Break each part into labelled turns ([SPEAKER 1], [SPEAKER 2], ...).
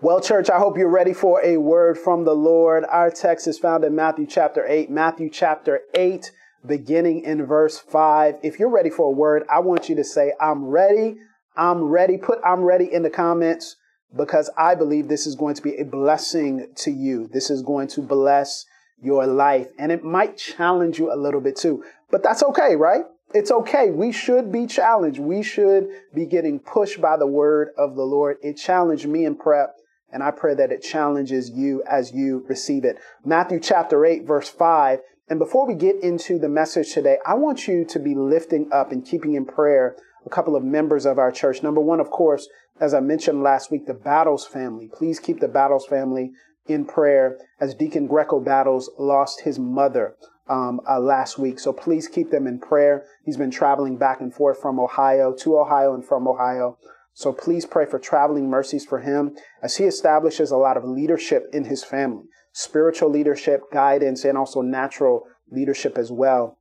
[SPEAKER 1] Well, church, I hope you're ready for a word from the Lord. Our text is found in Matthew chapter 8, Matthew chapter 8, beginning in verse 5. If you're ready for a word, I want you to say, I'm ready. I'm ready. Put I'm ready in the comments because I believe this is going to be a blessing to you. This is going to bless your life and it might challenge you a little bit too, but that's okay, right? It's okay. We should be challenged. We should be getting pushed by the word of the Lord. It challenged me in prep and I pray that it challenges you as you receive it. Matthew chapter 8, verse 5. And before we get into the message today, I want you to be lifting up and keeping in prayer a couple of members of our church. Number one, of course, as I mentioned last week, the Battles family. Please keep the Battles family in prayer as Deacon Greco Battles lost his mother um, uh, last week. So please keep them in prayer. He's been traveling back and forth from Ohio to Ohio and from Ohio. So please pray for traveling mercies for him as he establishes a lot of leadership in his family, spiritual leadership, guidance, and also natural leadership as well.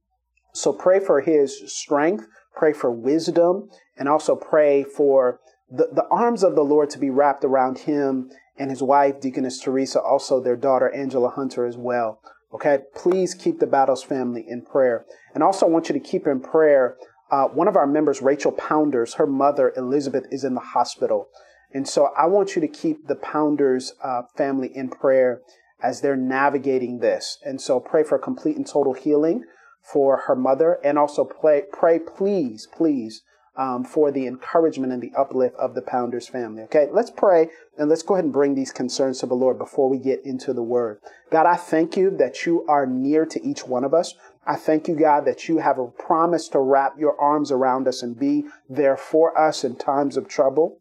[SPEAKER 1] So pray for his strength, pray for wisdom, and also pray for the, the arms of the Lord to be wrapped around him and his wife, Deaconess Teresa, also their daughter, Angela Hunter, as well. Okay, please keep the Battles family in prayer. And also, I want you to keep in prayer uh, one of our members, Rachel Pounders, her mother, Elizabeth, is in the hospital. And so I want you to keep the Pounders uh, family in prayer as they're navigating this. And so pray for complete and total healing for her mother and also pray, pray please, please, um, for the encouragement and the uplift of the Pounders family. Okay, let's pray and let's go ahead and bring these concerns to the Lord before we get into the word. God, I thank you that you are near to each one of us. I thank you, God, that you have a promise to wrap your arms around us and be there for us in times of trouble.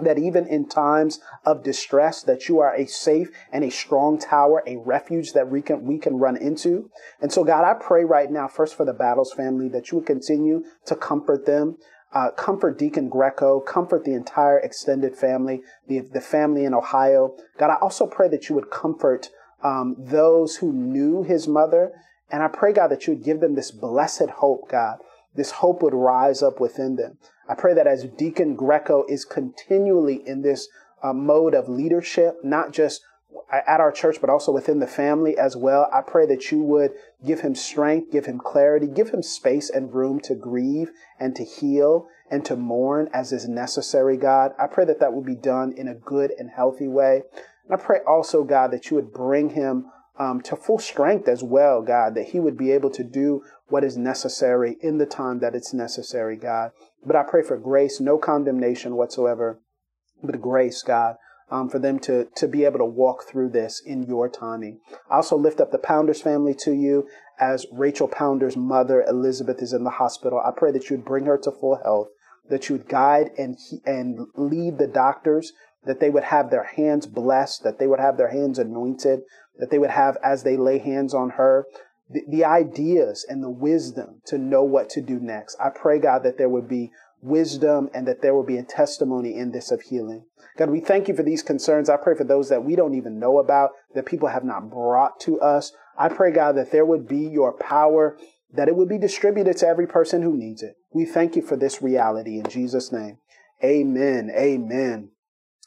[SPEAKER 1] That even in times of distress, that you are a safe and a strong tower, a refuge that we can, we can run into. And so, God, I pray right now, first for the Battles family, that you would continue to comfort them. Uh, comfort Deacon Greco, comfort the entire extended family, the, the family in Ohio. God, I also pray that you would comfort um, those who knew his mother and I pray, God, that you would give them this blessed hope, God. This hope would rise up within them. I pray that as Deacon Greco is continually in this uh, mode of leadership, not just at our church, but also within the family as well. I pray that you would give him strength, give him clarity, give him space and room to grieve and to heal and to mourn as is necessary, God. I pray that that would be done in a good and healthy way. And I pray also, God, that you would bring him um, to full strength as well, God, that he would be able to do what is necessary in the time that it's necessary, God. But I pray for grace, no condemnation whatsoever, but grace, God, um, for them to, to be able to walk through this in your timing. I also lift up the Pounders family to you as Rachel Pounder's mother, Elizabeth, is in the hospital. I pray that you'd bring her to full health, that you would guide and, and lead the doctors that they would have their hands blessed, that they would have their hands anointed, that they would have as they lay hands on her, the, the, ideas and the wisdom to know what to do next. I pray, God, that there would be wisdom and that there will be a testimony in this of healing. God, we thank you for these concerns. I pray for those that we don't even know about, that people have not brought to us. I pray, God, that there would be your power, that it would be distributed to every person who needs it. We thank you for this reality in Jesus' name. Amen. Amen.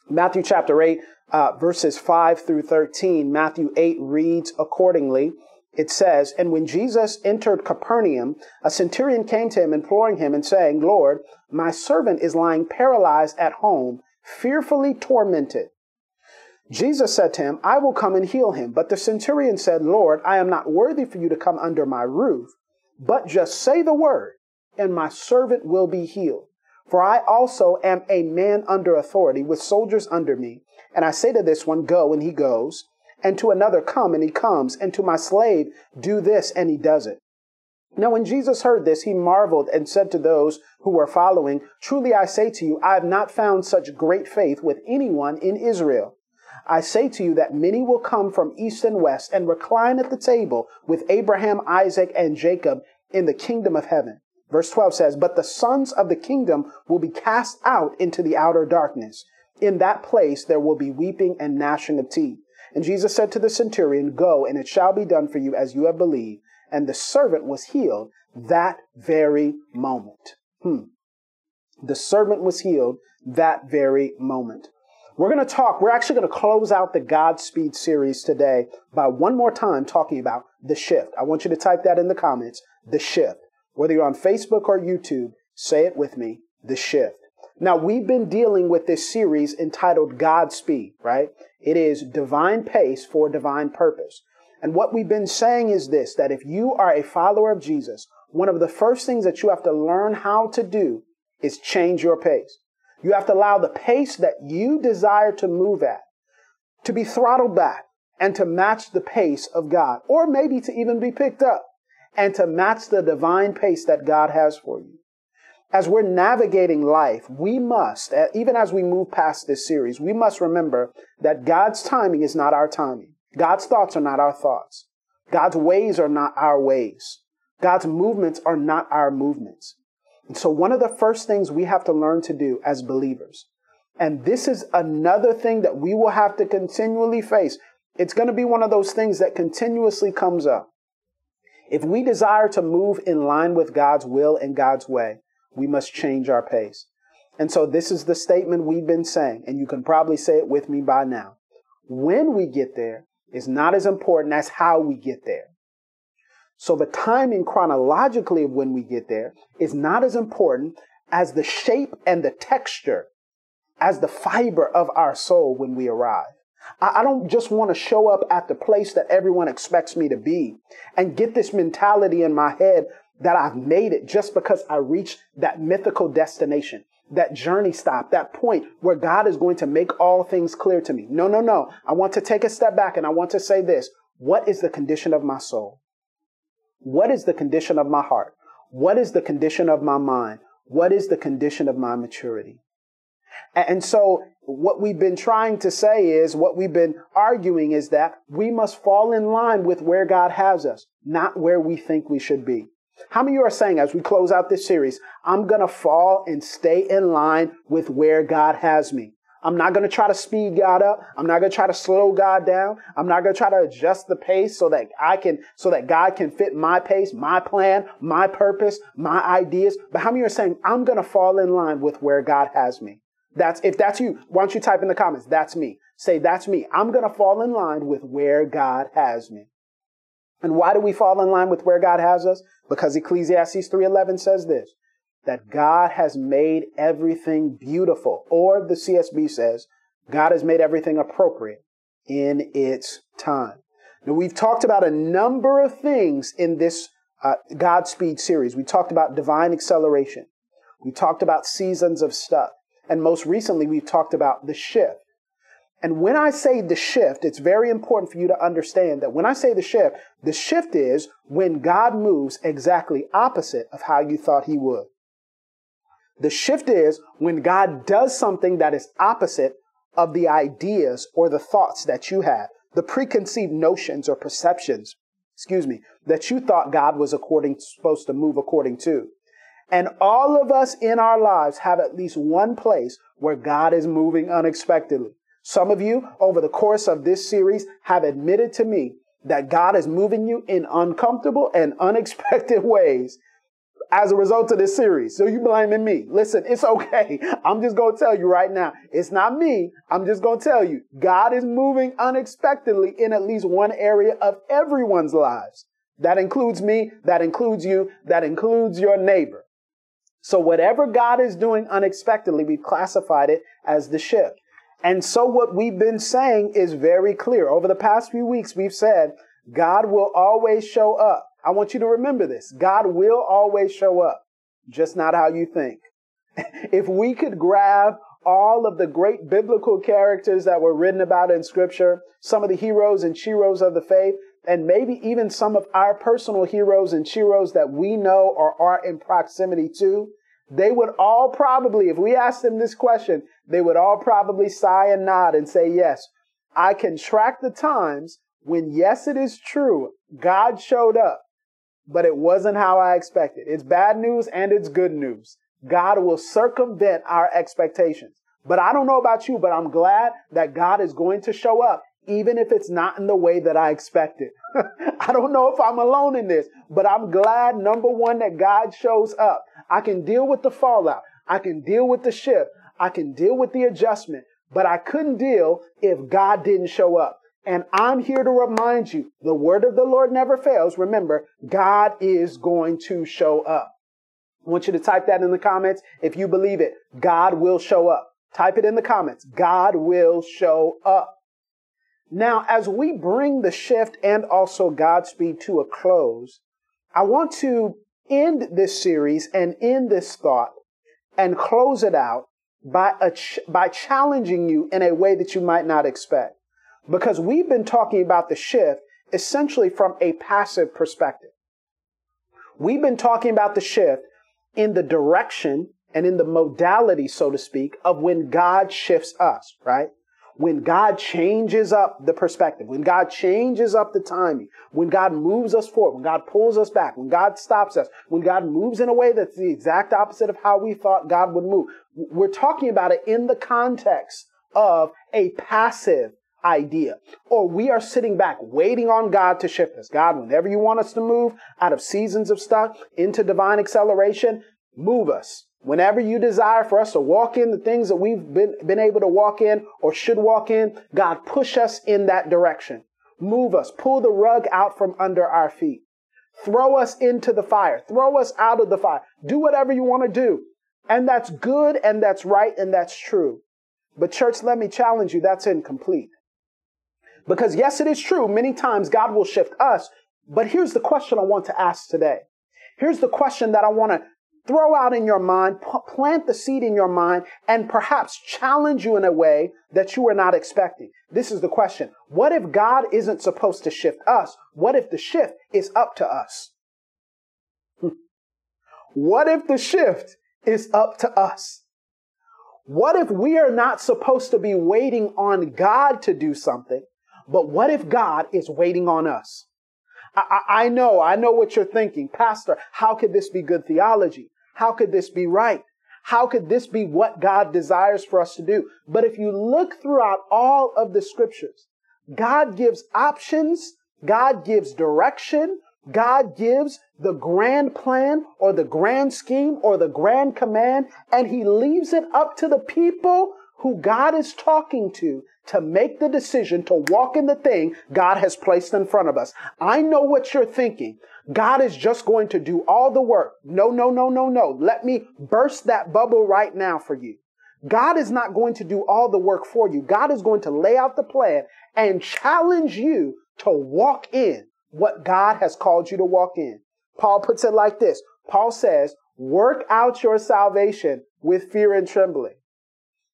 [SPEAKER 1] Matthew chapter 8, uh, verses 5 through 13. Matthew 8 reads accordingly. It says, And when Jesus entered Capernaum, a centurion came to him, imploring him and saying, Lord, my servant is lying paralyzed at home, fearfully tormented. Jesus said to him, I will come and heal him. But the centurion said, Lord, I am not worthy for you to come under my roof, but just say the word, and my servant will be healed. For I also am a man under authority, with soldiers under me. And I say to this one, Go, and he goes, and to another, Come, and he comes, and to my slave, Do this, and he does it. Now, when Jesus heard this, he marveled and said to those who were following, Truly I say to you, I have not found such great faith with anyone in Israel. I say to you that many will come from east and west and recline at the table with Abraham, Isaac, and Jacob in the kingdom of heaven. Verse 12 says, But the sons of the kingdom will be cast out into the outer darkness. In that place there will be weeping and gnashing of teeth. And Jesus said to the centurion, Go, and it shall be done for you as you have believed. And the servant was healed that very moment. Hmm. The servant was healed that very moment. We're going to talk, we're actually going to close out the Godspeed series today by one more time talking about the shift. I want you to type that in the comments, the shift. Whether you're on Facebook or YouTube, say it with me, the shift. Now, we've been dealing with this series entitled Godspeed, right? It is divine pace for divine purpose. And what we've been saying is this, that if you are a follower of Jesus, one of the first things that you have to learn how to do is change your pace. You have to allow the pace that you desire to move at to be throttled back and to match the pace of God, or maybe to even be picked up and to match the divine pace that God has for you. As we're navigating life, we must, eh, even as we move past this series, we must remember that God's timing is not our timing. God's thoughts are not our thoughts. God's ways are not our ways. God's movements are not our movements. And so one of the first things we have to learn to do as believers, and this is another thing that we will have to continually face. It's going to be one of those things that continuously comes up. If we desire to move in line with God's will and God's way, we must change our pace. And so this is the statement we've been saying, and you can probably say it with me by now. When we get there is not as important as how we get there. So the timing chronologically of when we get there is not as important as the shape and the texture, as the fiber of our soul when we arrive. I don't just want to show up at the place that everyone expects me to be and get this mentality in my head that I've made it just because I reached that mythical destination, that journey stop, that point where God is going to make all things clear to me. No, no, no. I want to take a step back and I want to say this. What is the condition of my soul? What is the condition of my heart? What is the condition of my mind? What is the condition of my maturity? And so what we've been trying to say is, what we've been arguing is that we must fall in line with where God has us, not where we think we should be. How many of you are saying as we close out this series, I'm going to fall and stay in line with where God has me? I'm not going to try to speed God up. I'm not going to try to slow God down. I'm not going to try to adjust the pace so that I can, so that God can fit my pace, my plan, my purpose, my ideas. But how many of you are saying I'm going to fall in line with where God has me? That's, if that's you, why don't you type in the comments? That's me. Say, that's me. I'm going to fall in line with where God has me. And why do we fall in line with where God has us? Because Ecclesiastes 3.11 says this, that God has made everything beautiful. Or the CSB says, God has made everything appropriate in its time. Now we've talked about a number of things in this uh, Godspeed series. We talked about divine acceleration. We talked about seasons of stuff. And most recently, we've talked about the shift. And when I say the shift, it's very important for you to understand that when I say the shift, the shift is when God moves exactly opposite of how you thought he would. The shift is when God does something that is opposite of the ideas or the thoughts that you had, the preconceived notions or perceptions, excuse me, that you thought God was according, supposed to move according to. And all of us in our lives have at least one place where God is moving unexpectedly. Some of you over the course of this series have admitted to me that God is moving you in uncomfortable and unexpected ways as a result of this series. So you blaming me. Listen, it's okay. I'm just going to tell you right now. It's not me. I'm just going to tell you. God is moving unexpectedly in at least one area of everyone's lives. That includes me. That includes you. That includes your neighbor. So whatever God is doing unexpectedly, we've classified it as the shift. And so what we've been saying is very clear. Over the past few weeks, we've said God will always show up. I want you to remember this. God will always show up, just not how you think. if we could grab all of the great biblical characters that were written about in scripture, some of the heroes and sheroes of the faith, and maybe even some of our personal heroes and sheroes that we know or are in proximity to, they would all probably, if we asked them this question, they would all probably sigh and nod and say, yes, I can track the times when, yes, it is true, God showed up, but it wasn't how I expected. It's bad news and it's good news. God will circumvent our expectations. But I don't know about you, but I'm glad that God is going to show up even if it's not in the way that I expected. I don't know if I'm alone in this, but I'm glad, number one, that God shows up. I can deal with the fallout. I can deal with the shift. I can deal with the adjustment. but I couldn't deal if God didn't show up. And I'm here to remind you the word of the Lord never fails. Remember, God is going to show up. I want you to type that in the comments if you believe it. God will show up. Type it in the comments. God will show up. Now, as we bring the shift and also Godspeed to a close, I want to end this series and end this thought and close it out by, ch- by challenging you in a way that you might not expect. Because we've been talking about the shift essentially from a passive perspective. We've been talking about the shift in the direction and in the modality, so to speak, of when God shifts us, right? When God changes up the perspective, when God changes up the timing, when God moves us forward, when God pulls us back, when God stops us, when God moves in a way that's the exact opposite of how we thought God would move. We're talking about it in the context of a passive idea. Or we are sitting back waiting on God to shift us. God, whenever you want us to move out of seasons of stuck into divine acceleration, move us. Whenever you desire for us to walk in the things that we've been, been able to walk in or should walk in, God, push us in that direction. Move us. Pull the rug out from under our feet. Throw us into the fire. Throw us out of the fire. Do whatever you want to do. And that's good and that's right and that's true. But church, let me challenge you. That's incomplete. Because yes, it is true. Many times God will shift us. But here's the question I want to ask today. Here's the question that I want to throw out in your mind, plant the seed in your mind, and perhaps challenge you in a way that you were not expecting. This is the question. What if God isn't supposed to shift us? What if the shift is up to us? Hmm. what if the shift is up to us? What if we are not supposed to be waiting on God to do something, but what if God is waiting on us? I, I, know, I know what you're thinking. Pastor, how could this be good theology? How could this be right? How could this be what God desires for us to do? But if you look throughout all of the scriptures, God gives options, God gives direction, God gives the grand plan or the grand scheme or the grand command, and He leaves it up to the people who God is talking to to make the decision to walk in the thing God has placed in front of us. I know what you're thinking. God is just going to do all the work. No, no, no, no, no. Let me burst that bubble right now for you. God is not going to do all the work for you. God is going to lay out the plan and challenge you to walk in what God has called you to walk in. Paul puts it like this. Paul says, work out your salvation with fear and trembling.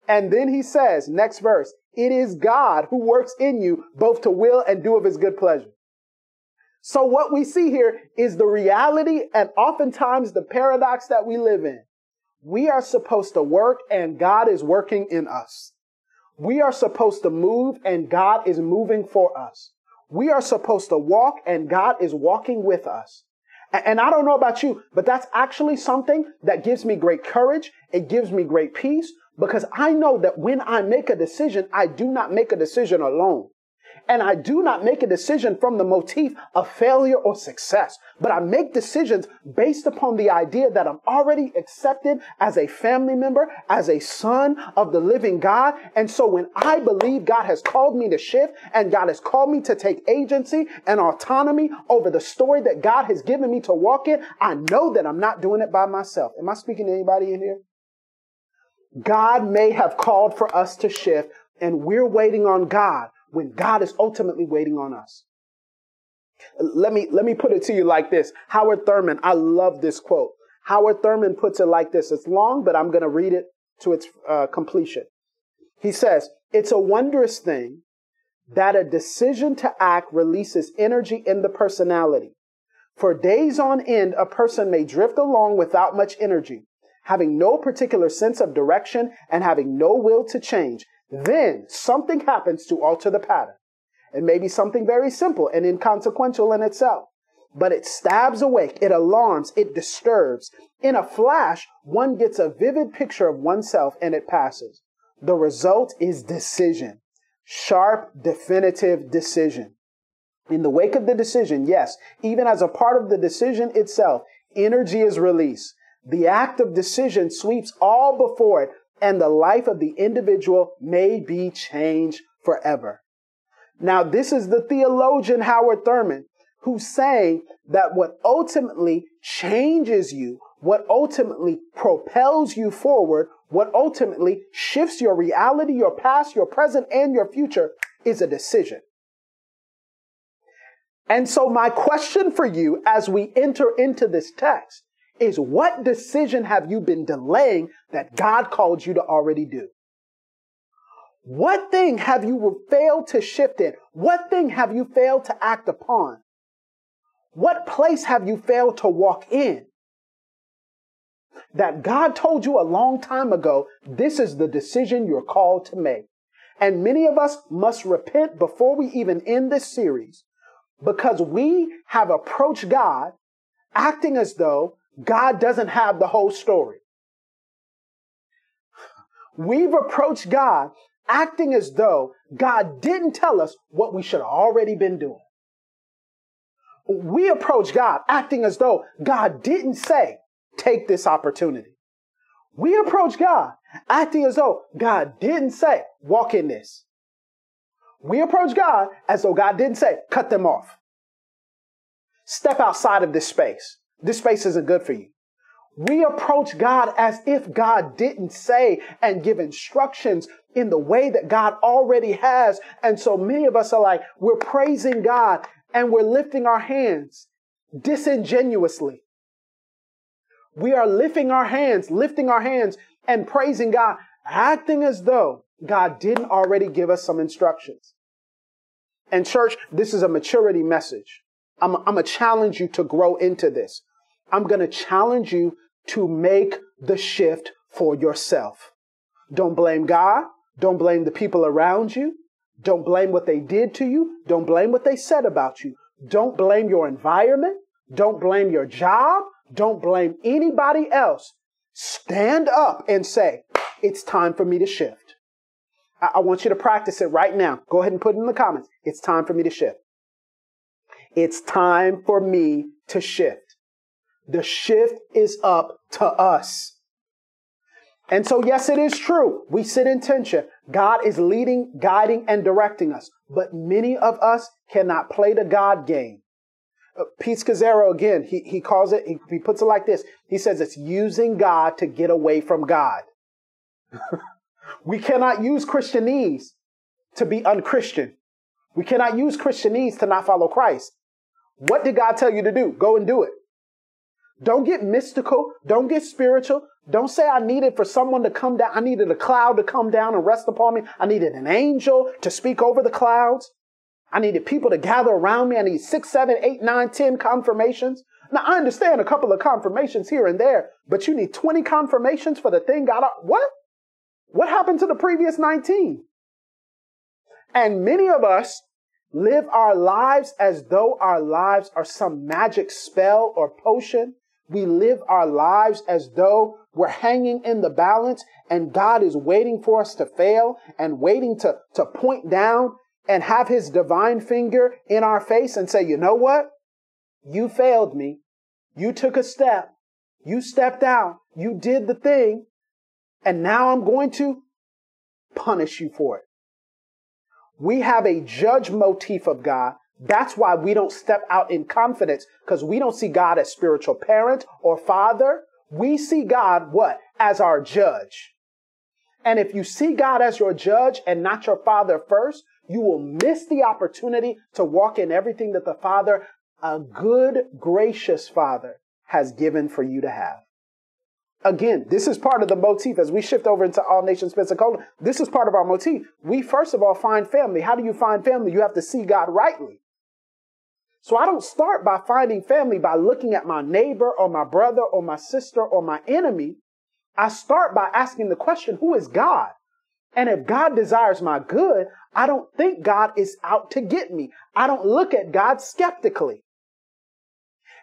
[SPEAKER 1] And then he says, next verse, it is God who works in you both to will and do of his good pleasure. So what we see here is the reality and oftentimes the paradox that we live in. We are supposed to work and God is working in us. We are supposed to move and God is moving for us. We are supposed to walk and God is walking with us. And I don't know about you, but that's actually something that gives me great courage. It gives me great peace because I know that when I make a decision, I do not make a decision alone. And I do not make a decision from the motif of failure or success, but I make decisions based upon the idea that I'm already accepted as a family member, as a son of the living God. And so when I believe God has called me to shift and God has called me to take agency and autonomy over the story that God has given me to walk in, I know that I'm not doing it by myself. Am I speaking to anybody in here? God may have called for us to shift and we're waiting on God when God is ultimately waiting on us. Let me, let me put it to you like this. Howard Thurman, I love this quote. Howard Thurman puts it like this. It's long, but I'm going to read it to its uh, completion. He says, it's a wondrous thing that a decision to act releases energy in the personality. For days on end, a person may drift along without much energy, having no particular sense of direction and having no will to change. Then something happens to alter the pattern. It may be something very simple and inconsequential in itself, but it stabs awake, it alarms, it disturbs. In a flash, one gets a vivid picture of oneself and it passes. The result is decision. Sharp, definitive decision. In the wake of the decision, yes, even as a part of the decision itself, energy is released. The act of decision sweeps all before it and the life of the individual may be changed forever. Now, this is the theologian Howard Thurman who's saying that what ultimately changes you, what ultimately propels you forward, what ultimately shifts your reality, your past, your present, and your future is a decision. And so, my question for you as we enter into this text is what decision have you been delaying that God called you to already do? What thing have you failed to shift in? What thing have you failed to act upon? What place have you failed to walk in? That God told you a long time ago, this is the decision you're called to make. And many of us must repent before we even end this series because we have approached God acting as though God doesn't have the whole story. We've approached God acting as though God didn't tell us what we should have already been doing. We approach God acting as though God didn't say, take this opportunity. We approach God acting as though God didn't say, walk in this. We approach God as though God didn't say, cut them off. Step outside of this space. This space isn't good for you. We approach God as if God didn't say and give instructions in the way that God already has. And so many of us are like, we're praising God and we're lifting our hands disingenuously. We are lifting our hands, lifting our hands and praising God, acting as though God didn't already give us some instructions. And church, this is a maturity message. I'm, I'm going to challenge you to grow into this. I'm going to challenge you to make the shift for yourself. Don't blame God. Don't blame the people around you. Don't blame what they did to you. Don't blame what they said about you. Don't blame your environment. Don't blame your job. Don't blame anybody else. Stand up and say, it's time for me to shift. I, I want you to practice it right now. Go ahead and put it in the comments. It's time for me to shift. It's time for me to shift. The shift is up to us. And so, yes, it is true. We sit in tension. God is leading, guiding, and directing us. But many of us cannot play the God game. Uh, Pete Scazzero, again, he, he calls it, he, he puts it like this. He says it's using God to get away from God. we cannot use Christianese to be unchristian. We cannot use Christianese to not follow Christ. What did God tell you to do? Go and do it. Don't get mystical. Don't get spiritual. Don't say I needed for someone to come down. I needed a cloud to come down and rest upon me. I needed an angel to speak over the clouds. I needed people to gather around me. I need six, seven, eight, nine, ten confirmations. Now I understand a couple of confirmations here and there, but you need 20 confirmations for the thing God. What? What happened to the previous 19? And many of us live our lives as though our lives are some magic spell or potion we live our lives as though we're hanging in the balance and God is waiting for us to fail and waiting to, to point down and have his divine finger in our face and say, you know what? You failed me. You took a step. You stepped out. You did the thing. And now I'm going to punish you for it. We have a judge motif of God that's why we don't step out in confidence because we don't see God as spiritual parent or father. We see God what? As our judge. And if you see God as your judge and not your father first, you will miss the opportunity to walk in everything that the father, a good, gracious father, has given for you to have. Again, this is part of the motif as we shift over into All Nations Pensacola. This is part of our motif. We first of all find family. How do you find family? You have to see God rightly. So I don't start by finding family by looking at my neighbor or my brother or my sister or my enemy. I start by asking the question, who is God? And if God desires my good, I don't think God is out to get me. I don't look at God skeptically.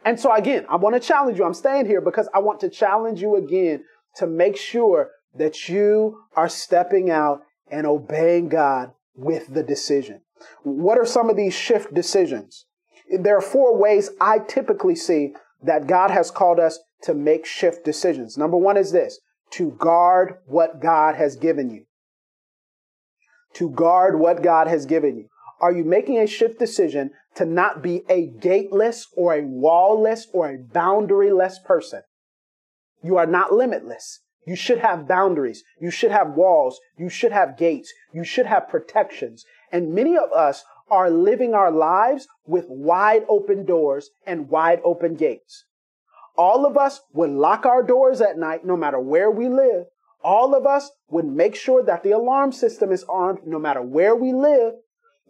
[SPEAKER 1] And so again, I want to challenge you. I'm staying here because I want to challenge you again to make sure that you are stepping out and obeying God with the decision. What are some of these shift decisions? There are four ways I typically see that God has called us to make shift decisions. Number one is this to guard what God has given you. To guard what God has given you. Are you making a shift decision to not be a gateless or a wallless or a boundaryless person? You are not limitless. You should have boundaries. You should have walls. You should have gates. You should have protections. And many of us are living our lives with wide open doors and wide open gates. All of us would lock our doors at night no matter where we live. All of us would make sure that the alarm system is armed no matter where we live.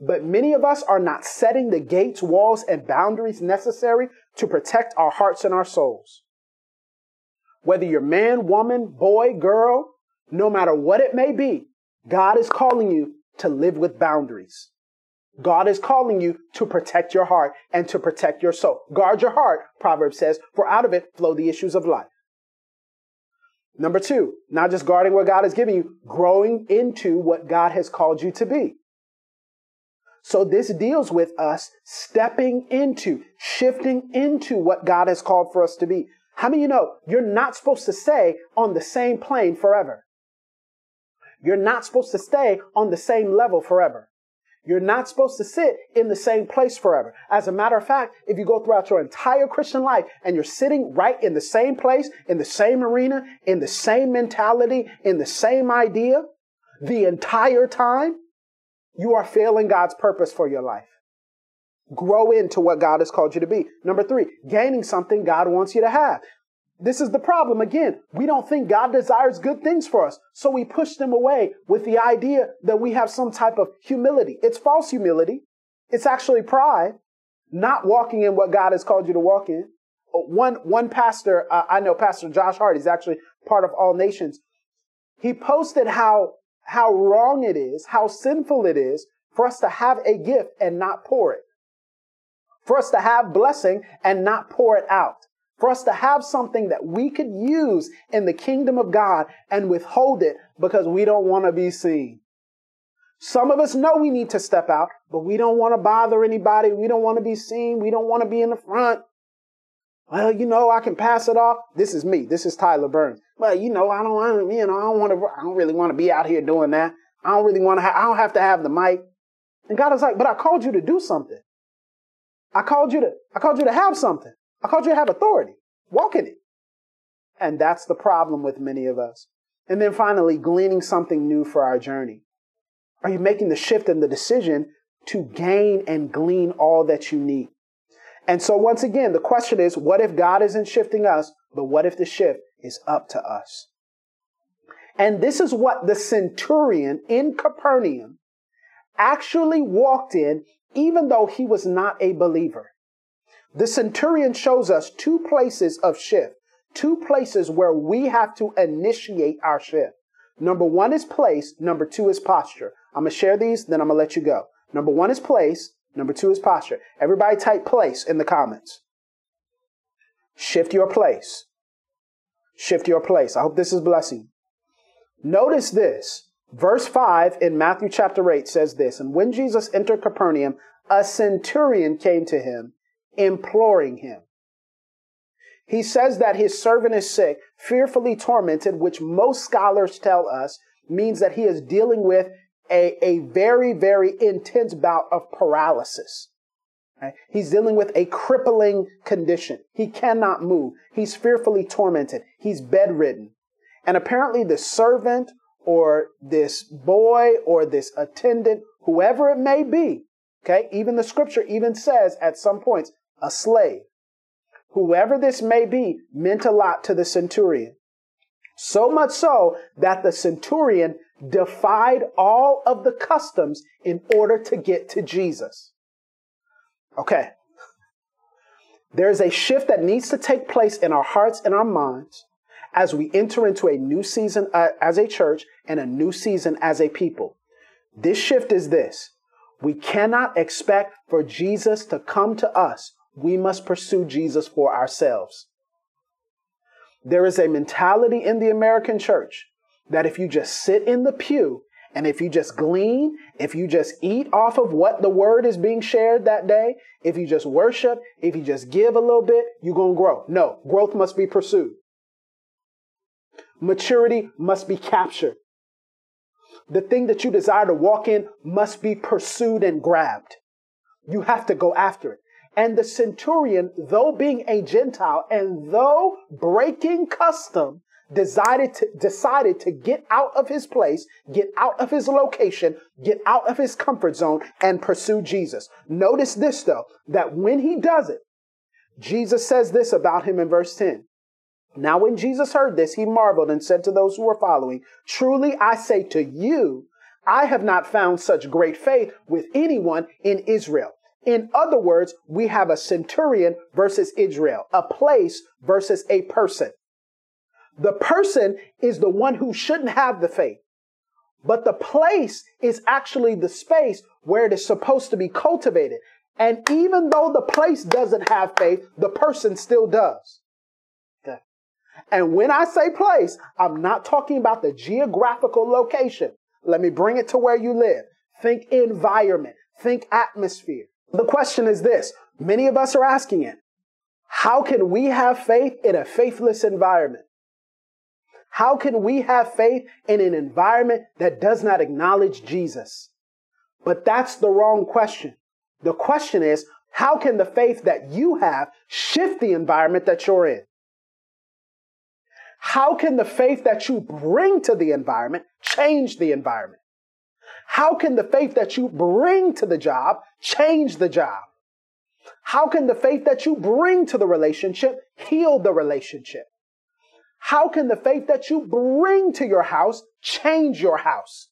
[SPEAKER 1] But many of us are not setting the gates, walls, and boundaries necessary to protect our hearts and our souls. Whether you're man, woman, boy, girl, no matter what it may be, God is calling you to live with boundaries. God is calling you to protect your heart and to protect your soul. Guard your heart, Proverbs says, for out of it flow the issues of life. Number two, not just guarding what God has given you, growing into what God has called you to be. So this deals with us stepping into, shifting into what God has called for us to be. How many of you know you're not supposed to stay on the same plane forever? You're not supposed to stay on the same level forever. You're not supposed to sit in the same place forever. As a matter of fact, if you go throughout your entire Christian life and you're sitting right in the same place, in the same arena, in the same mentality, in the same idea, the entire time, you are failing God's purpose for your life. Grow into what God has called you to be. Number three, gaining something God wants you to have. This is the problem. Again, we don't think God desires good things for us. So we push them away with the idea that we have some type of humility. It's false humility. It's actually pride, not walking in what God has called you to walk in. Uh, one, one pastor, uh, I know Pastor Josh Hart, he's actually part of All Nations. He posted how, how wrong it is, how sinful it is for us to have a gift and not pour it. For us to have blessing and not pour it out for us to have something that we could use in the kingdom of God and withhold it because we don't want to be seen. Some of us know we need to step out, but we don't want to bother anybody. We don't want to be seen. We don't want to be in the front. Well, you know, I can pass it off. This is me. This is Tyler Burns. Well, you know, I don't you know, I don't want to, I don't really want to be out here doing that. I don't really want to, I don't have to have the mic. And God is like, but I called you to do something. I called you to, I called you to have something. I called you to have authority. Walk in it. And that's the problem with many of us. And then finally, gleaning something new for our journey. Are you making the shift and the decision to gain and glean all that you need? And so once again, the question is, what if God isn't shifting us, but what if the shift is up to us? And this is what the centurion in Capernaum actually walked in, even though he was not a believer. The centurion shows us two places of shift, two places where we have to initiate our shift. Number one is place, number two is posture. I'm going to share these, then I'm going to let you go. Number one is place, number two is posture. Everybody type place in the comments. Shift your place. Shift your place. I hope this is blessing. Notice this. Verse 5 in Matthew chapter 8 says this And when Jesus entered Capernaum, a centurion came to him imploring him. He says that his servant is sick, fearfully tormented, which most scholars tell us means that he is dealing with a, a very, very intense bout of paralysis. Right? He's dealing with a crippling condition. He cannot move. He's fearfully tormented. He's bedridden. And apparently the servant or this boy or this attendant, whoever it may be, okay, even the scripture even says at some points a slave. Whoever this may be meant a lot to the centurion. So much so that the centurion defied all of the customs in order to get to Jesus. Okay. There's a shift that needs to take place in our hearts and our minds as we enter into a new season uh, as a church and a new season as a people. This shift is this. We cannot expect for Jesus to come to us we must pursue Jesus for ourselves. There is a mentality in the American church that if you just sit in the pew and if you just glean, if you just eat off of what the word is being shared that day, if you just worship, if you just give a little bit, you're going to grow. No, growth must be pursued. Maturity must be captured. The thing that you desire to walk in must be pursued and grabbed. You have to go after it. And the centurion, though being a Gentile and though breaking custom, decided to, decided to get out of his place, get out of his location, get out of his comfort zone and pursue Jesus. Notice this though, that when he does it, Jesus says this about him in verse 10. Now, when Jesus heard this, he marveled and said to those who were following, Truly I say to you, I have not found such great faith with anyone in Israel. In other words, we have a centurion versus Israel, a place versus a person. The person is the one who shouldn't have the faith, but the place is actually the space where it is supposed to be cultivated. And even though the place doesn't have faith, the person still does. Okay. And when I say place, I'm not talking about the geographical location. Let me bring it to where you live. Think environment. Think atmosphere. The question is this. Many of us are asking it. How can we have faith in a faithless environment? How can we have faith in an environment that does not acknowledge Jesus? But that's the wrong question. The question is, how can the faith that you have shift the environment that you're in? How can the faith that you bring to the environment change the environment? How can the faith that you bring to the job change the job? How can the faith that you bring to the relationship heal the relationship? How can the faith that you bring to your house change your house?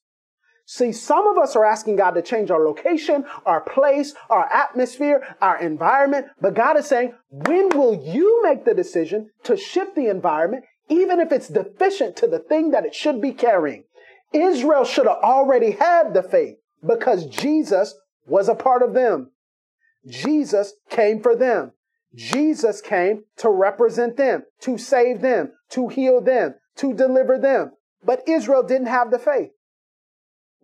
[SPEAKER 1] See, some of us are asking God to change our location, our place, our atmosphere, our environment, but God is saying, when will you make the decision to shift the environment, even if it's deficient to the thing that it should be carrying? Israel should have already had the faith because Jesus was a part of them. Jesus came for them. Jesus came to represent them, to save them, to heal them, to deliver them. But Israel didn't have the faith.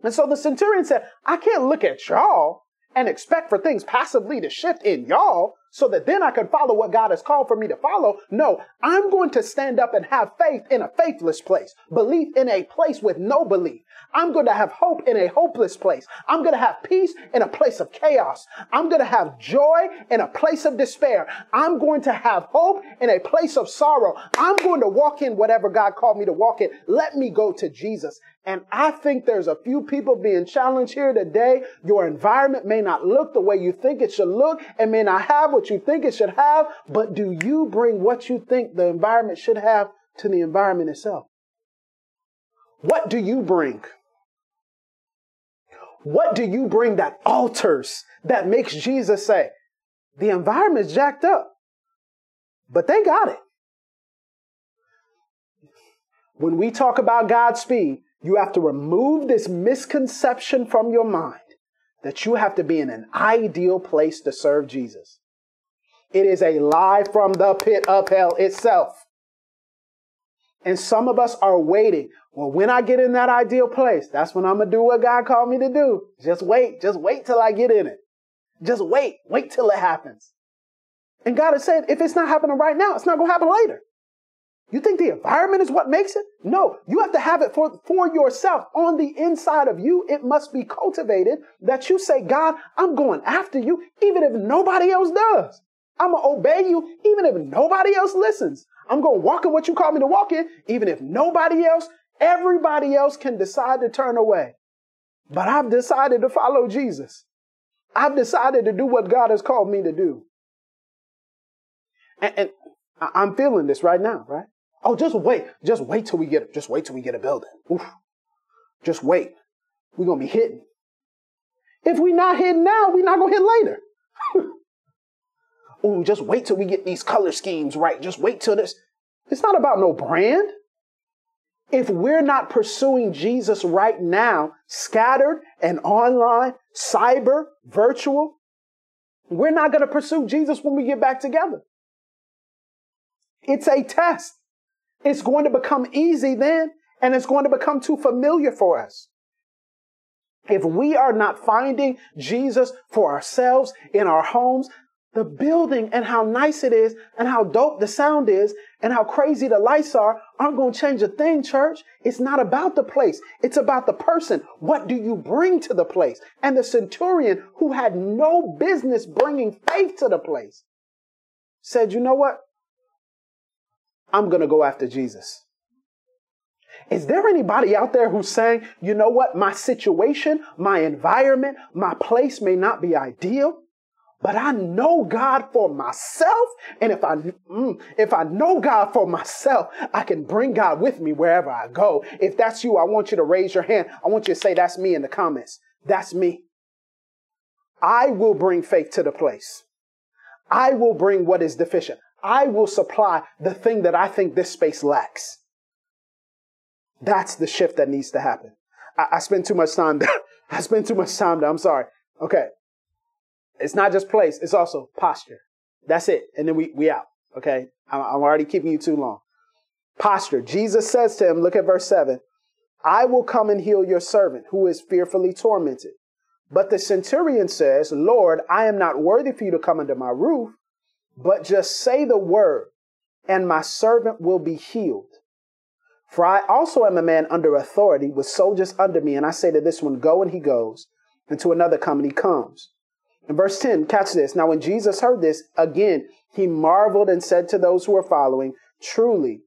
[SPEAKER 1] And so the centurion said, I can't look at y'all and expect for things passively to shift in y'all so that then I can follow what God has called for me to follow. No, I'm going to stand up and have faith in a faithless place, belief in a place with no belief. I'm going to have hope in a hopeless place. I'm going to have peace in a place of chaos. I'm going to have joy in a place of despair. I'm going to have hope in a place of sorrow. I'm going to walk in whatever God called me to walk in. Let me go to Jesus. And I think there's a few people being challenged here today. Your environment may not look the way you think it should look and may not have what you think it should have, but do you bring what you think the environment should have to the environment itself? What do you bring? What do you bring that alters, that makes Jesus say, the environment's jacked up, but they got it. When we talk about Godspeed, you have to remove this misconception from your mind that you have to be in an ideal place to serve Jesus. It is a lie from the pit of hell itself. And some of us are waiting. Well, when I get in that ideal place, that's when I'm going to do what God called me to do. Just wait. Just wait till I get in it. Just wait. Wait till it happens. And God has said, if it's not happening right now, it's not going to happen later. You think the environment is what makes it? No, you have to have it for, for yourself. On the inside of you, it must be cultivated that you say, God, I'm going after you, even if nobody else does. I'm going to obey you, even if nobody else listens. I'm going to walk in what you call me to walk in, even if nobody else, everybody else can decide to turn away. But I've decided to follow Jesus. I've decided to do what God has called me to do. And, and I'm feeling this right now, right? Oh, just wait. Just wait till we get just wait till we get a building. Oof. Just wait. We're gonna be hitting. If we're not hitting now, we're not gonna hit later. oh, just wait till we get these color schemes right. Just wait till this. It's not about no brand. If we're not pursuing Jesus right now, scattered and online, cyber, virtual, we're not going to pursue Jesus when we get back together. It's a test. It's going to become easy then, and it's going to become too familiar for us. If we are not finding Jesus for ourselves in our homes, the building and how nice it is and how dope the sound is and how crazy the lights are aren't going to change a thing, church. It's not about the place. It's about the person. What do you bring to the place? And the centurion who had no business bringing faith to the place said, you know what? I'm going to go after Jesus. Is there anybody out there who's saying, you know what? My situation, my environment, my place may not be ideal, but I know God for myself. And if I, mm, if I know God for myself, I can bring God with me wherever I go. If that's you, I want you to raise your hand. I want you to say, that's me in the comments. That's me. I will bring faith to the place. I will bring what is deficient. I will supply the thing that I think this space lacks. That's the shift that needs to happen. I, I spend too much time there. I spend too much time there. I'm sorry. Okay. It's not just place, it's also posture. That's it. And then we, we out. Okay. I'm, I'm already keeping you too long. Posture. Jesus says to him, look at verse 7 I will come and heal your servant who is fearfully tormented. But the centurion says, Lord, I am not worthy for you to come under my roof, but just say the word, and my servant will be healed. For I also am a man under authority with soldiers under me. And I say to this one, Go, and he goes, and to another, Come, and he comes. In verse 10, catch this. Now, when Jesus heard this, again, he marveled and said to those who were following, Truly,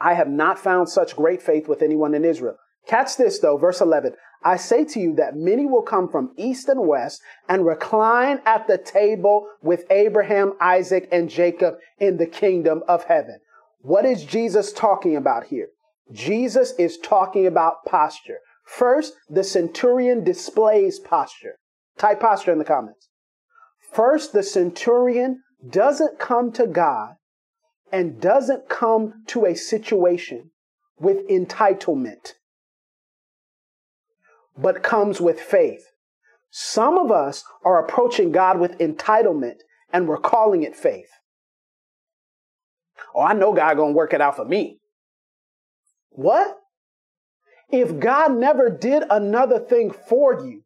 [SPEAKER 1] I have not found such great faith with anyone in Israel. Catch this, though, verse 11. I say to you that many will come from east and west and recline at the table with Abraham, Isaac, and Jacob in the kingdom of heaven. What is Jesus talking about here? Jesus is talking about posture. First, the centurion displays posture. Type posture in the comments. First, the centurion doesn't come to God and doesn't come to a situation with entitlement, but comes with faith. Some of us are approaching God with entitlement and we're calling it faith. Oh, I know God gonna work it out for me. What? If God never did another thing for you,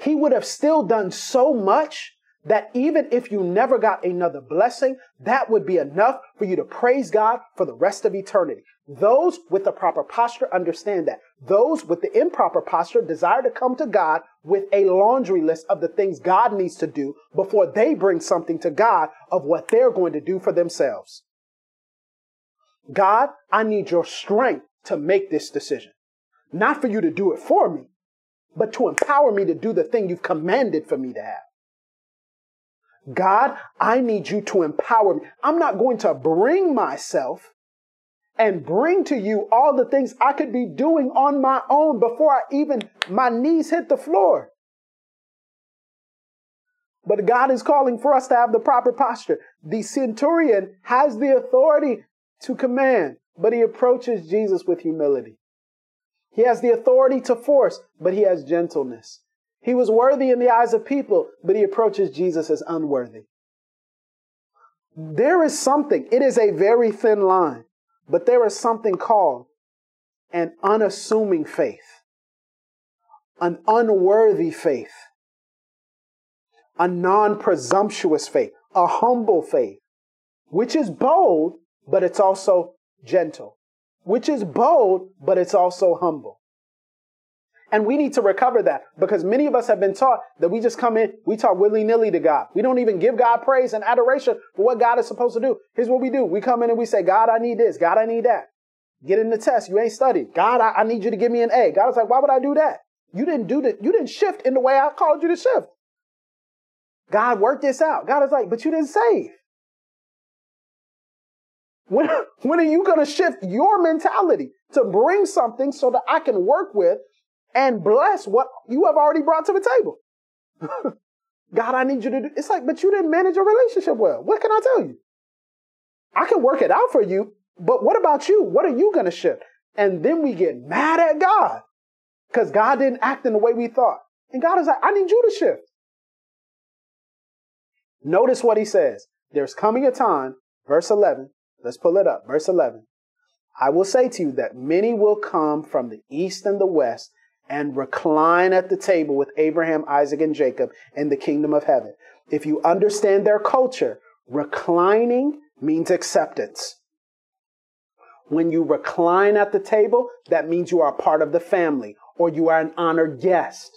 [SPEAKER 1] he would have still done so much that even if you never got another blessing, that would be enough for you to praise God for the rest of eternity. Those with the proper posture understand that. Those with the improper posture desire to come to God with a laundry list of the things God needs to do before they bring something to God of what they're going to do for themselves. God, I need your strength to make this decision. Not for you to do it for me, but to empower me to do the thing you've commanded for me to have. God, I need you to empower me. I'm not going to bring myself and bring to you all the things I could be doing on my own before I even my knees hit the floor. But God is calling for us to have the proper posture. The centurion has the authority to command, but he approaches Jesus with humility. He has the authority to force, but he has gentleness. He was worthy in the eyes of people, but he approaches Jesus as unworthy. There is something, it is a very thin line, but there is something called an unassuming faith, an unworthy faith, a non presumptuous faith, a humble faith, which is bold, but it's also gentle, which is bold, but it's also humble. And we need to recover that because many of us have been taught that we just come in, we talk willy nilly to God. We don't even give God praise and adoration for what God is supposed to do. Here's what we do. We come in and we say, God, I need this. God, I need that. Get in the test. You ain't studied. God, I, I need you to give me an A. God is like, why would I do that? You didn't do that. You didn't shift in the way I called you to shift. God worked this out. God is like, but you didn't save. When, when are you going to shift your mentality to bring something so that I can work with and bless what you have already brought to the table? God, I need you to do. It's like, but you didn't manage your relationship well. What can I tell you? I can work it out for you, but what about you? What are you going to shift? And then we get mad at God because God didn't act in the way we thought. And God is like, I need you to shift. Notice what he says. There's coming a time, verse 11, Let's pull it up. Verse 11. I will say to you that many will come from the east and the west and recline at the table with Abraham, Isaac, and Jacob in the kingdom of heaven. If you understand their culture, reclining means acceptance. When you recline at the table, that means you are part of the family or you are an honored guest.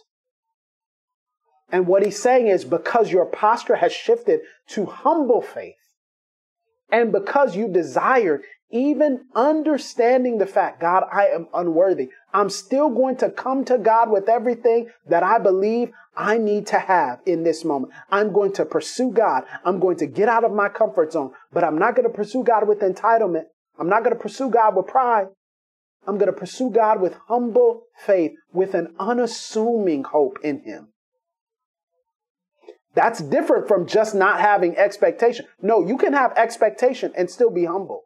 [SPEAKER 1] And what he's saying is because your posture has shifted to humble faith, and because you desired even understanding the fact, God, I am unworthy, I'm still going to come to God with everything that I believe I need to have in this moment. I'm going to pursue God. I'm going to get out of my comfort zone, but I'm not going to pursue God with entitlement. I'm not going to pursue God with pride. I'm going to pursue God with humble faith, with an unassuming hope in Him. That's different from just not having expectation. No, you can have expectation and still be humble.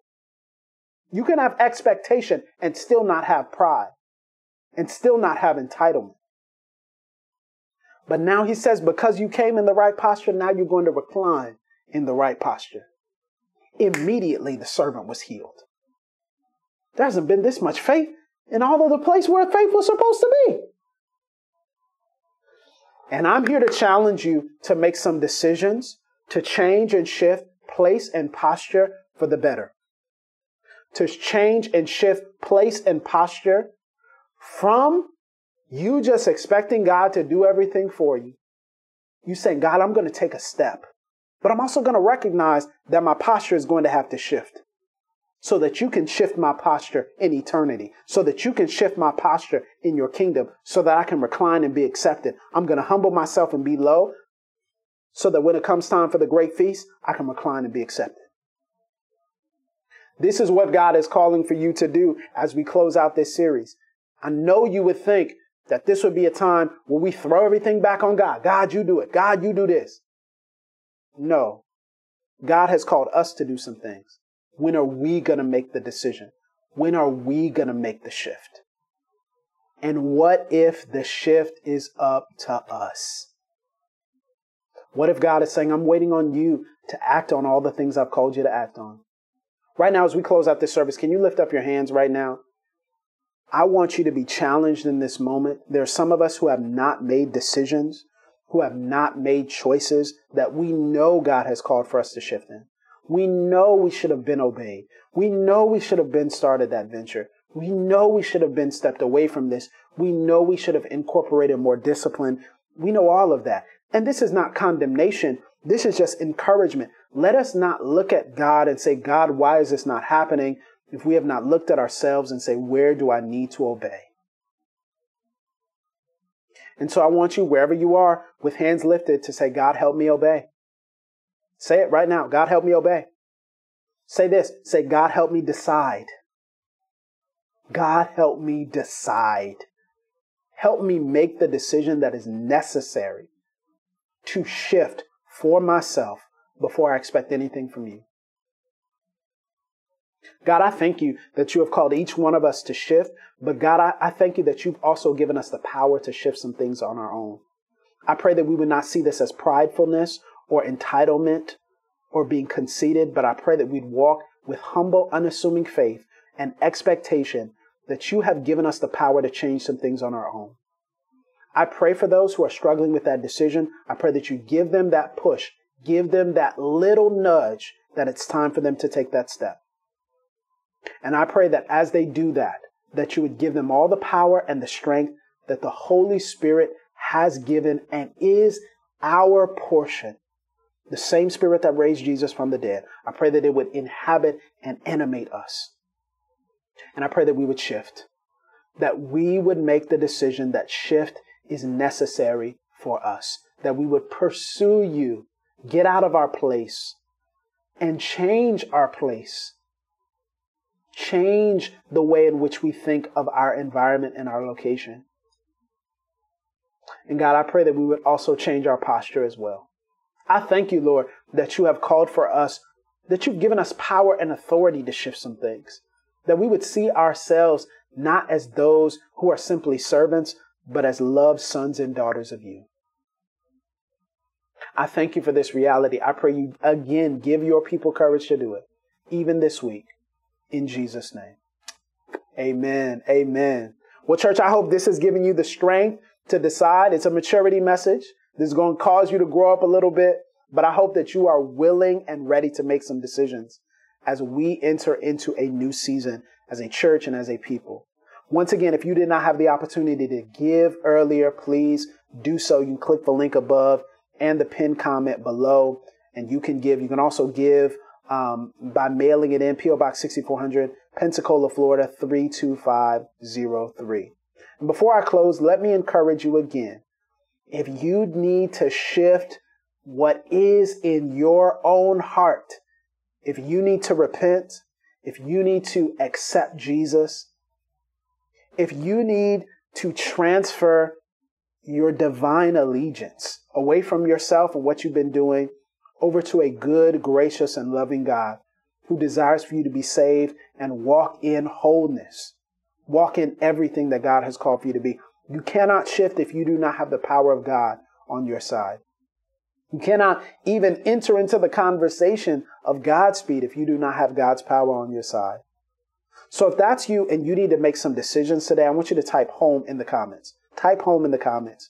[SPEAKER 1] You can have expectation and still not have pride and still not have entitlement. But now he says, because you came in the right posture, now you're going to recline in the right posture. Immediately the servant was healed. There hasn't been this much faith in all of the place where faith was supposed to be. And I'm here to challenge you to make some decisions to change and shift place and posture for the better. To change and shift place and posture from you just expecting God to do everything for you. You saying, God, I'm going to take a step, but I'm also going to recognize that my posture is going to have to shift so that you can shift my posture in eternity, so that you can shift my posture in your kingdom, so that I can recline and be accepted. I'm going to humble myself and be low, so that when it comes time for the great feast, I can recline and be accepted. This is what God is calling for you to do as we close out this series. I know you would think that this would be a time where we throw everything back on God. God, you do it. God, you do this. No. God has called us to do some things. When are we going to make the decision? When are we going to make the shift? And what if the shift is up to us? What if God is saying, I'm waiting on you to act on all the things I've called you to act on? Right now, as we close out this service, can you lift up your hands right now? I want you to be challenged in this moment. There are some of us who have not made decisions, who have not made choices that we know God has called for us to shift in. We know we should have been obeyed. We know we should have been started that venture. We know we should have been stepped away from this. We know we should have incorporated more discipline. We know all of that. And this is not condemnation. This is just encouragement. Let us not look at God and say, God, why is this not happening? If we have not looked at ourselves and say, where do I need to obey? And so I want you, wherever you are, with hands lifted, to say, God, help me obey. Say it right now. God, help me obey. Say this. Say, God, help me decide. God, help me decide. Help me make the decision that is necessary to shift for myself before I expect anything from you. God, I thank you that you have called each one of us to shift, but God, I, I, thank you that you've also given us the power to shift some things on our own. I pray that we would not see this as pridefulness or entitlement or being conceited, but I pray that we'd walk with humble, unassuming faith and expectation that you have given us the power to change some things on our own. I pray for those who are struggling with that decision. I pray that you give them that push, give them that little nudge that it's time for them to take that step. And I pray that as they do that, that you would give them all the power and the strength that the Holy Spirit has given and is our portion the same spirit that raised Jesus from the dead, I pray that it would inhabit and animate us. And I pray that we would shift, that we would make the decision that shift is necessary for us, that we would pursue you, get out of our place, and change our place. Change the way in which we think of our environment and our location. And God, I pray that we would also change our posture as well. I thank you, Lord, that you have called for us, that you've given us power and authority to shift some things, that we would see ourselves not as those who are simply servants, but as loved sons and daughters of you. I thank you for this reality. I pray you again give your people courage to do it, even this week, in Jesus' name. Amen. Amen. Well, church, I hope this has given you the strength to decide. It's a maturity message. This is going to cause you to grow up a little bit, but I hope that you are willing and ready to make some decisions as we enter into a new season as a church and as a people. Once again, if you did not have the opportunity to give earlier, please do so. You can click the link above and the pinned comment below, and you can give. You can also give um, by mailing it in PO Box 6400, Pensacola, Florida 32503. And before I close, let me encourage you again. If you need to shift what is in your own heart, if you need to repent, if you need to accept Jesus, if you need to transfer your divine allegiance away from yourself and what you've been doing over to a good, gracious, and loving God who desires for you to be saved and walk in wholeness. Walk in everything that God has called for you to be. You cannot shift if you do not have the power of God on your side. You cannot even enter into the conversation of Godspeed if you do not have God's power on your side. So if that's you and you need to make some decisions today, I want you to type home in the comments. Type home in the comments.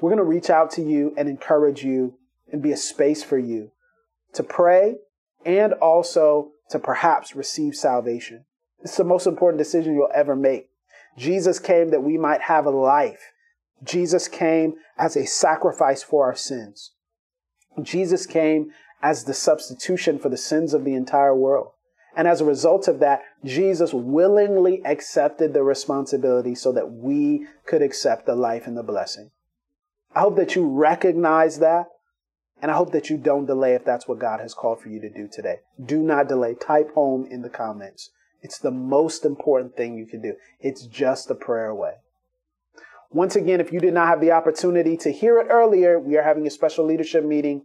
[SPEAKER 1] We're going to reach out to you and encourage you and be a space for you to pray and also to perhaps receive salvation. It's the most important decision you'll ever make. Jesus came that we might have a life. Jesus came as a sacrifice for our sins. Jesus came as the substitution for the sins of the entire world. And as a result of that, Jesus willingly accepted the responsibility so that we could accept the life and the blessing. I hope that you recognize that. And I hope that you don't delay if that's what God has called for you to do today. Do not delay. Type home in the comments. It's the most important thing you can do. It's just a prayer away. Once again, if you did not have the opportunity to hear it earlier, we are having a special leadership meeting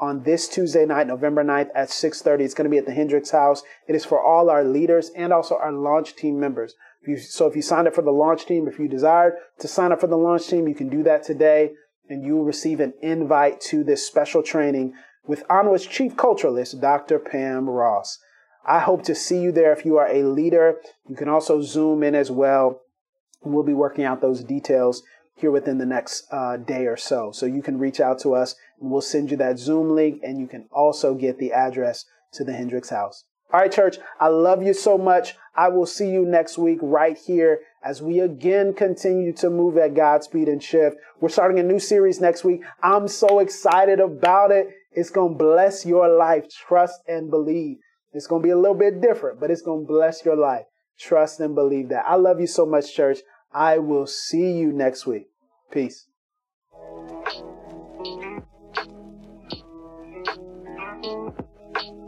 [SPEAKER 1] on this Tuesday night, November 9th at 6:30. It's going to be at the Hendricks House. It is for all our leaders and also our launch team members. If you, so if you signed up for the launch team, if you desire to sign up for the launch team, you can do that today and you will receive an invite to this special training with Onward's chief culturalist, Dr. Pam Ross. I hope to see you there if you are a leader. You can also zoom in as well. We'll be working out those details here within the next uh, day or so. So you can reach out to us and we'll send you that Zoom link and you can also get the address to the Hendricks house. All right, church, I love you so much. I will see you next week right here as we again continue to move at Godspeed and shift. We're starting a new series next week. I'm so excited about it. It's going to bless your life. Trust and believe. It's going to be a little bit different, but it's going to bless your life. Trust and believe that. I love you so much, church. I will see you next week. Peace. Thank you.